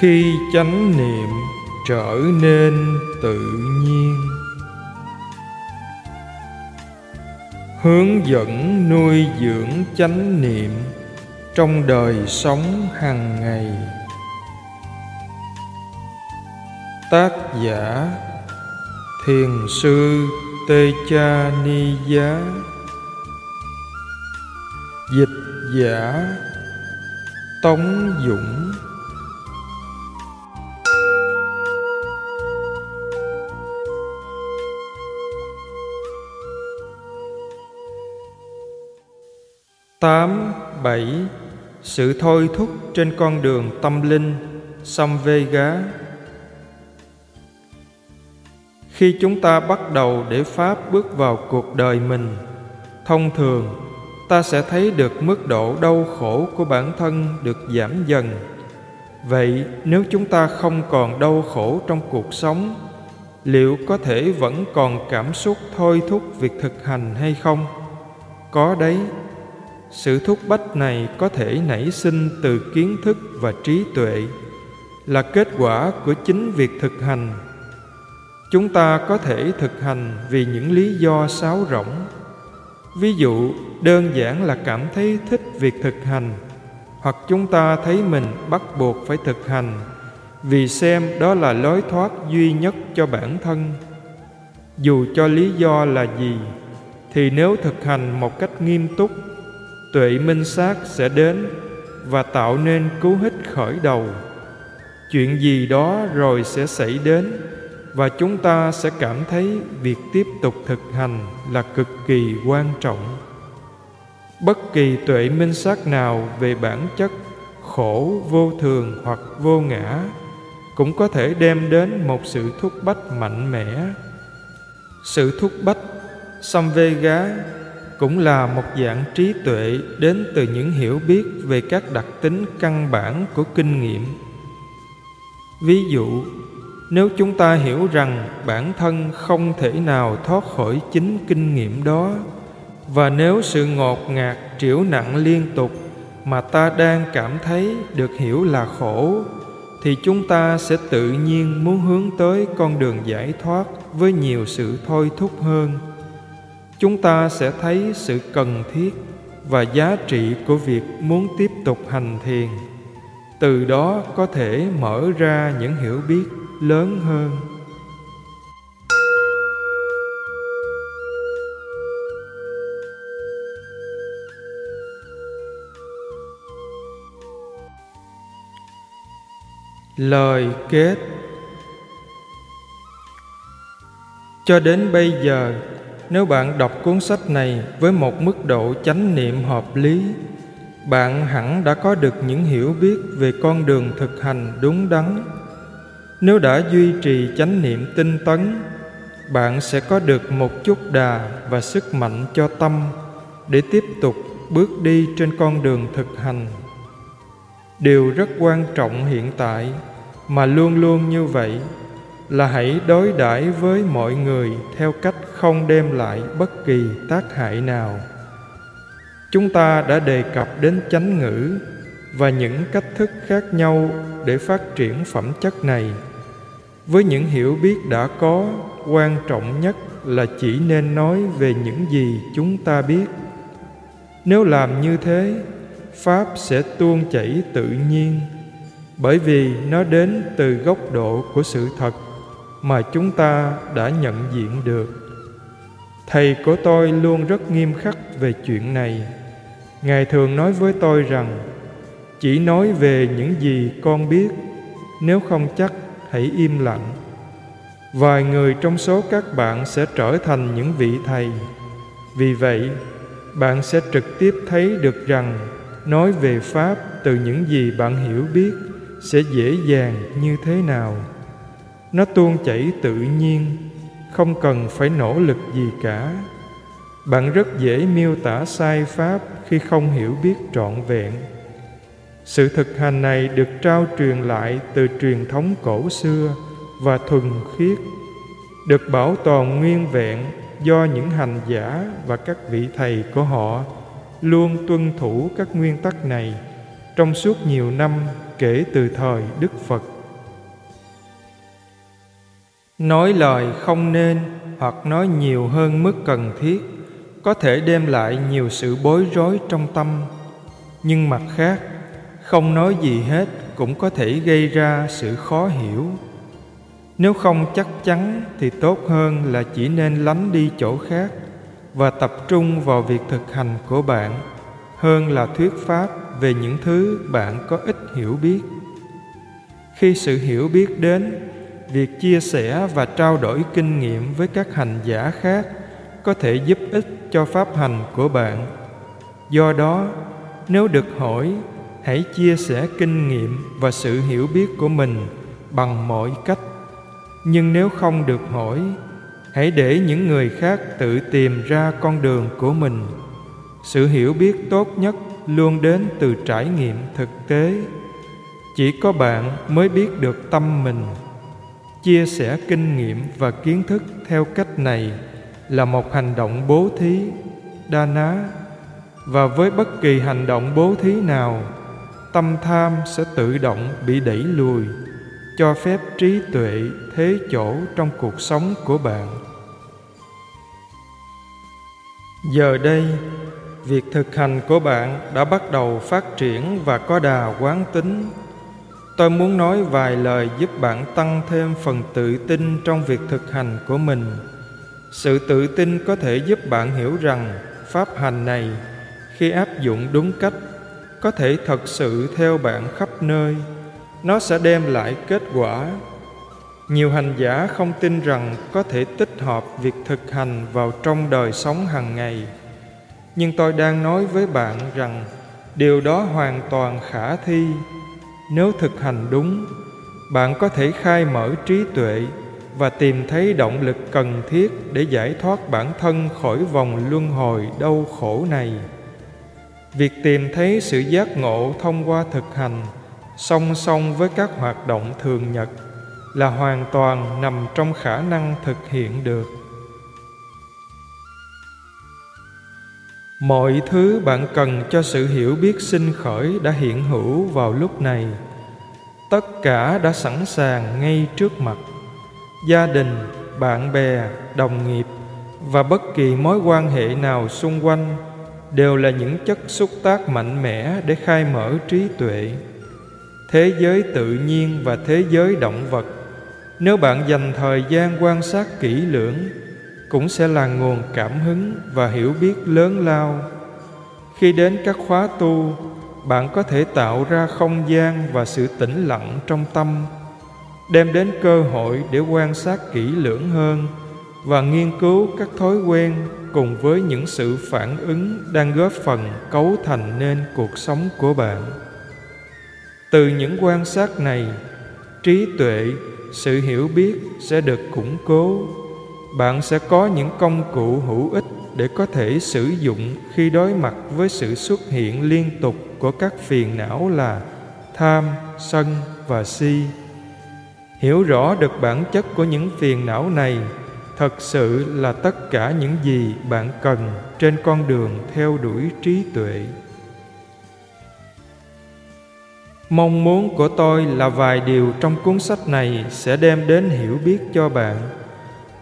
khi chánh niệm trở nên tự nhiên. Hướng dẫn nuôi dưỡng chánh niệm trong đời sống hàng ngày. Tác giả thiền sư tê cha ni giá. Dịch giả tống dũng. Tám, bảy. Sự thôi thúc trên con đường tâm linh samvega khi chúng ta bắt đầu để pháp bước vào cuộc đời mình, thông thường, ta sẽ thấy được mức độ đau khổ của bản thân được giảm dần. Vậy, nếu chúng ta không còn đau khổ trong cuộc sống, liệu có thể vẫn còn cảm xúc thôi thúc việc thực hành hay không? Có đấy sự thúc bách này có thể nảy sinh từ kiến thức và trí tuệ, là kết quả của chính việc thực hành. Chúng ta có thể thực hành vì những lý do sáo rỗng. Ví dụ, đơn giản là cảm thấy thích việc thực hành, hoặc chúng ta thấy mình bắt buộc phải thực hành vì xem đó là lối thoát duy nhất cho bản thân. Dù cho lý do là gì, thì nếu thực hành một cách nghiêm túc tuệ minh sát sẽ đến và tạo nên cú hích khởi đầu. Chuyện gì đó rồi sẽ xảy đến và chúng ta sẽ cảm thấy việc tiếp tục thực hành là cực kỳ quan trọng. Bất kỳ tuệ minh sát nào về bản chất khổ, vô thường hoặc vô ngã cũng có thể đem đến một sự thúc bách mạnh mẽ. Sự thúc bách samvega cũng là một dạng trí tuệ đến từ những hiểu biết về các đặc tính căn bản của kinh nghiệm. Ví dụ, nếu chúng ta hiểu rằng bản thân không thể nào thoát khỏi chính kinh nghiệm đó, và nếu sự ngột ngạt triểu nặng liên tục mà ta đang cảm thấy được hiểu là khổ, thì chúng ta sẽ tự nhiên muốn hướng tới con đường giải thoát với nhiều sự thôi thúc hơn chúng ta sẽ thấy sự cần thiết và giá trị của việc muốn tiếp tục hành thiền. Từ đó có thể mở ra những hiểu biết lớn hơn. Lời kết. Cho đến bây giờ nếu bạn đọc cuốn sách này với một mức độ chánh niệm hợp lý, bạn hẳn đã có được những hiểu biết về con đường thực hành đúng đắn. Nếu đã duy trì chánh niệm tinh tấn, bạn sẽ có được một chút đà và sức mạnh cho tâm để tiếp tục bước đi trên con đường thực hành. Điều rất quan trọng hiện tại mà luôn luôn như vậy là hãy đối đãi với mọi người theo cách không đem lại bất kỳ tác hại nào. Chúng ta đã đề cập đến chánh ngữ và những cách thức khác nhau để phát triển phẩm chất này. Với những hiểu biết đã có, quan trọng nhất là chỉ nên nói về những gì chúng ta biết. Nếu làm như thế, pháp sẽ tuôn chảy tự nhiên, bởi vì nó đến từ góc độ của sự thật mà chúng ta đã nhận diện được. Thầy của tôi luôn rất nghiêm khắc về chuyện này. Ngài thường nói với tôi rằng, chỉ nói về những gì con biết, nếu không chắc hãy im lặng. Vài người trong số các bạn sẽ trở thành những vị thầy. Vì vậy, bạn sẽ trực tiếp thấy được rằng nói về pháp từ những gì bạn hiểu biết sẽ dễ dàng như thế nào nó tuôn chảy tự nhiên, không cần phải nỗ lực gì cả bạn rất dễ miêu tả sai pháp khi không hiểu biết trọn vẹn sự thực hành này được trao truyền lại từ truyền thống cổ xưa và thuần khiết, được bảo toàn nguyên vẹn do những hành giả và các vị thầy của họ luôn tuân thủ các nguyên tắc này trong suốt nhiều năm kể từ thời Đức Phật. Nói lời không nên hoặc nói nhiều hơn mức cần thiết có thể đem lại nhiều sự bối rối trong tâm, nhưng mặt khác, không nói gì hết cũng có thể gây ra sự khó hiểu. Nếu không chắc chắn thì tốt hơn là chỉ nên lánh đi chỗ khác và tập trung vào việc thực hành của bạn hơn là thuyết pháp về những thứ bạn có ít hiểu biết khi sự hiểu biết đến việc chia sẻ và trao đổi kinh nghiệm với các hành giả khác có thể giúp ích cho pháp hành của bạn. Do đó, nếu được hỏi, hãy chia sẻ kinh nghiệm và sự hiểu biết của mình bằng mọi cách. Nhưng nếu không được hỏi, hãy để những người khác tự tìm ra con đường của mình. Sự hiểu biết tốt nhất luôn đến từ trải nghiệm thực tế. Chỉ có bạn mới biết được tâm mình chia sẻ kinh nghiệm và kiến thức theo cách này là một hành động bố thí, đa ná. Và với bất kỳ hành động bố thí nào, tâm tham sẽ tự động bị đẩy lùi, cho phép trí tuệ thế chỗ trong cuộc sống của bạn. Giờ đây, việc thực hành của bạn đã bắt đầu phát triển và có đà quán tính tôi muốn nói vài lời giúp bạn tăng thêm phần tự tin trong việc thực hành của mình. Sự tự tin có thể giúp bạn hiểu rằng pháp hành này, khi áp dụng đúng cách, có thể thật sự theo bạn khắp nơi. Nó sẽ đem lại kết quả. Nhiều hành giả không tin rằng có thể tích hợp việc thực hành vào trong đời sống hàng ngày. Nhưng tôi đang nói với bạn rằng điều đó hoàn toàn khả thi nếu thực hành đúng, bạn có thể khai mở trí tuệ và tìm thấy động lực cần thiết để giải thoát bản thân khỏi vòng luân hồi đau khổ này. Việc tìm thấy sự giác ngộ thông qua thực hành, song song với các hoạt động thường nhật, là hoàn toàn nằm trong khả năng thực hiện được. Mọi thứ bạn cần cho sự hiểu biết sinh khởi đã hiện hữu vào lúc này. Tất cả đã sẵn sàng ngay trước mặt. Gia đình, bạn bè, đồng nghiệp và bất kỳ mối quan hệ nào xung quanh đều là những chất xúc tác mạnh mẽ để khai mở trí tuệ. Thế giới tự nhiên và thế giới động vật. Nếu bạn dành thời gian quan sát kỹ lưỡng cũng sẽ là nguồn cảm hứng và hiểu biết lớn lao. Khi đến các khóa tu, bạn có thể tạo ra không gian và sự tĩnh lặng trong tâm, đem đến cơ hội để quan sát kỹ lưỡng hơn và nghiên cứu các thói quen cùng với những sự phản ứng đang góp phần cấu thành nên cuộc sống của bạn. Từ những quan sát này, trí tuệ, sự hiểu biết sẽ được củng cố bạn sẽ có những công cụ hữu ích để có thể sử dụng khi đối mặt với sự xuất hiện liên tục của các phiền não là tham, sân và si. Hiểu rõ được bản chất của những phiền não này, thật sự là tất cả những gì bạn cần trên con đường theo đuổi trí tuệ. Mong muốn của tôi là vài điều trong cuốn sách này sẽ đem đến hiểu biết cho bạn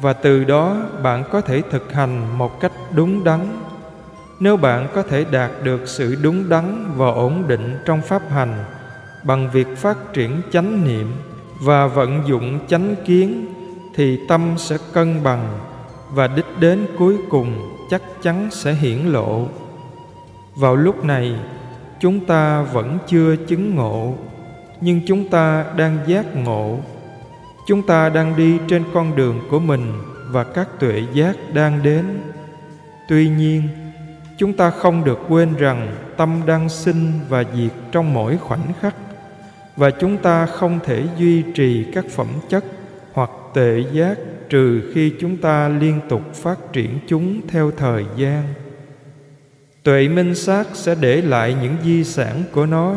và từ đó bạn có thể thực hành một cách đúng đắn. Nếu bạn có thể đạt được sự đúng đắn và ổn định trong pháp hành, bằng việc phát triển chánh niệm và vận dụng chánh kiến, thì tâm sẽ cân bằng và đích đến cuối cùng chắc chắn sẽ hiển lộ. Vào lúc này, chúng ta vẫn chưa chứng ngộ, nhưng chúng ta đang giác ngộ chúng ta đang đi trên con đường của mình và các tuệ giác đang đến. Tuy nhiên, chúng ta không được quên rằng tâm đang sinh và diệt trong mỗi khoảnh khắc và chúng ta không thể duy trì các phẩm chất hoặc tệ giác trừ khi chúng ta liên tục phát triển chúng theo thời gian. Tuệ minh sát sẽ để lại những di sản của nó,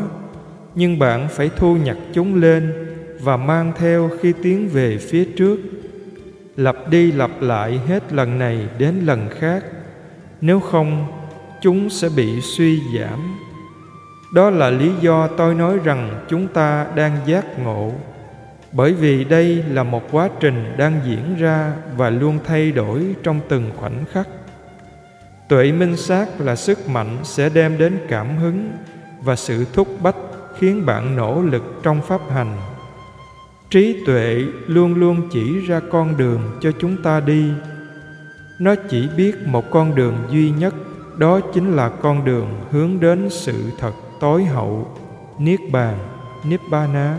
nhưng bạn phải thu nhặt chúng lên và mang theo khi tiến về phía trước. Lặp đi lặp lại hết lần này đến lần khác. Nếu không, chúng sẽ bị suy giảm. Đó là lý do tôi nói rằng chúng ta đang giác ngộ. Bởi vì đây là một quá trình đang diễn ra và luôn thay đổi trong từng khoảnh khắc. Tuệ minh sát là sức mạnh sẽ đem đến cảm hứng và sự thúc bách khiến bạn nỗ lực trong pháp hành trí tuệ luôn luôn chỉ ra con đường cho chúng ta đi. Nó chỉ biết một con đường duy nhất, đó chính là con đường hướng đến sự thật tối hậu, niết bàn niết ná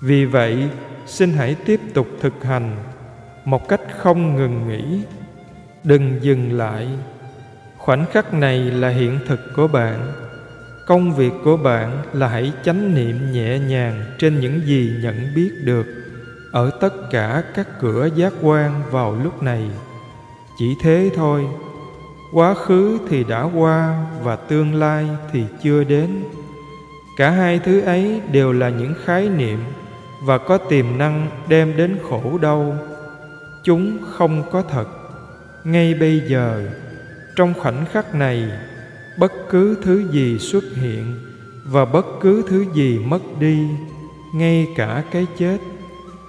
vì vậy, xin hãy tiếp tục thực hành một cách không ngừng nghỉ. Đừng dừng lại. Khoảnh khắc này là hiện thực của bạn công việc của bạn là hãy chánh niệm nhẹ nhàng trên những gì nhận biết được ở tất cả các cửa giác quan vào lúc này. Chỉ thế thôi, quá khứ thì đã qua và tương lai thì chưa đến. Cả hai thứ ấy đều là những khái niệm và có tiềm năng đem đến khổ đau. Chúng không có thật. Ngay bây giờ, trong khoảnh khắc này bất cứ thứ gì xuất hiện và bất cứ thứ gì mất đi, ngay cả cái chết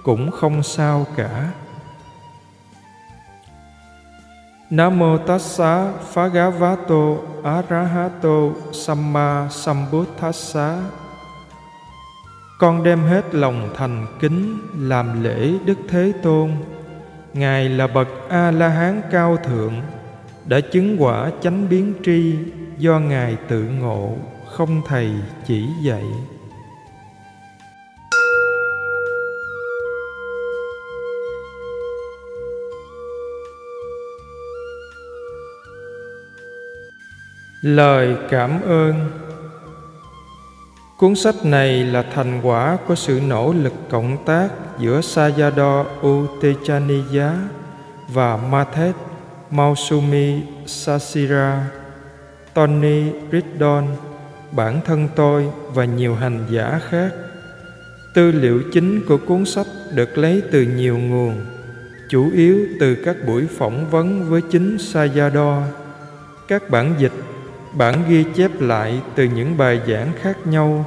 cũng không sao cả. Nam mô tassa phagavato arahato samma sambuddhassa. Con đem hết lòng thành kính làm lễ Đức Thế Tôn. Ngài là bậc A-la-hán cao thượng, Đã chứng quả chánh biến tri Do Ngài tự ngộ Không thầy chỉ dạy. Lời cảm ơn. Cuốn sách này là thành quả của sự nỗ lực cộng tác giữa Sayadaw Utechaniya và Mathet Mausumi Sasira, Tony Riddon, bản thân tôi và nhiều hành giả khác. Tư liệu chính của cuốn sách được lấy từ nhiều nguồn, chủ yếu từ các buổi phỏng vấn với chính Sayadaw, các bản dịch bản ghi chép lại từ những bài giảng khác nhau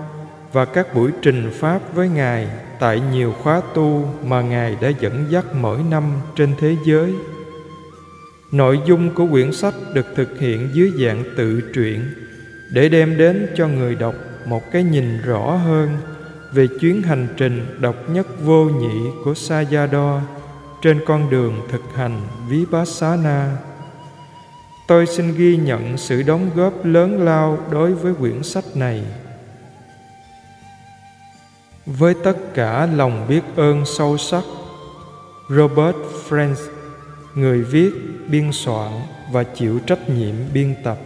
và các buổi trình pháp với ngài tại nhiều khóa tu mà ngài đã dẫn dắt mỗi năm trên thế giới nội dung của quyển sách được thực hiện dưới dạng tự truyện, để đem đến cho người đọc một cái nhìn rõ hơn về chuyến hành trình độc nhất vô nhị của Sayadaw trên con đường thực hành Vipassana tôi xin ghi nhận sự đóng góp lớn lao đối với quyển sách này với tất cả lòng biết ơn sâu sắc, robert Francis người viết biên soạn và chịu trách nhiệm biên tập.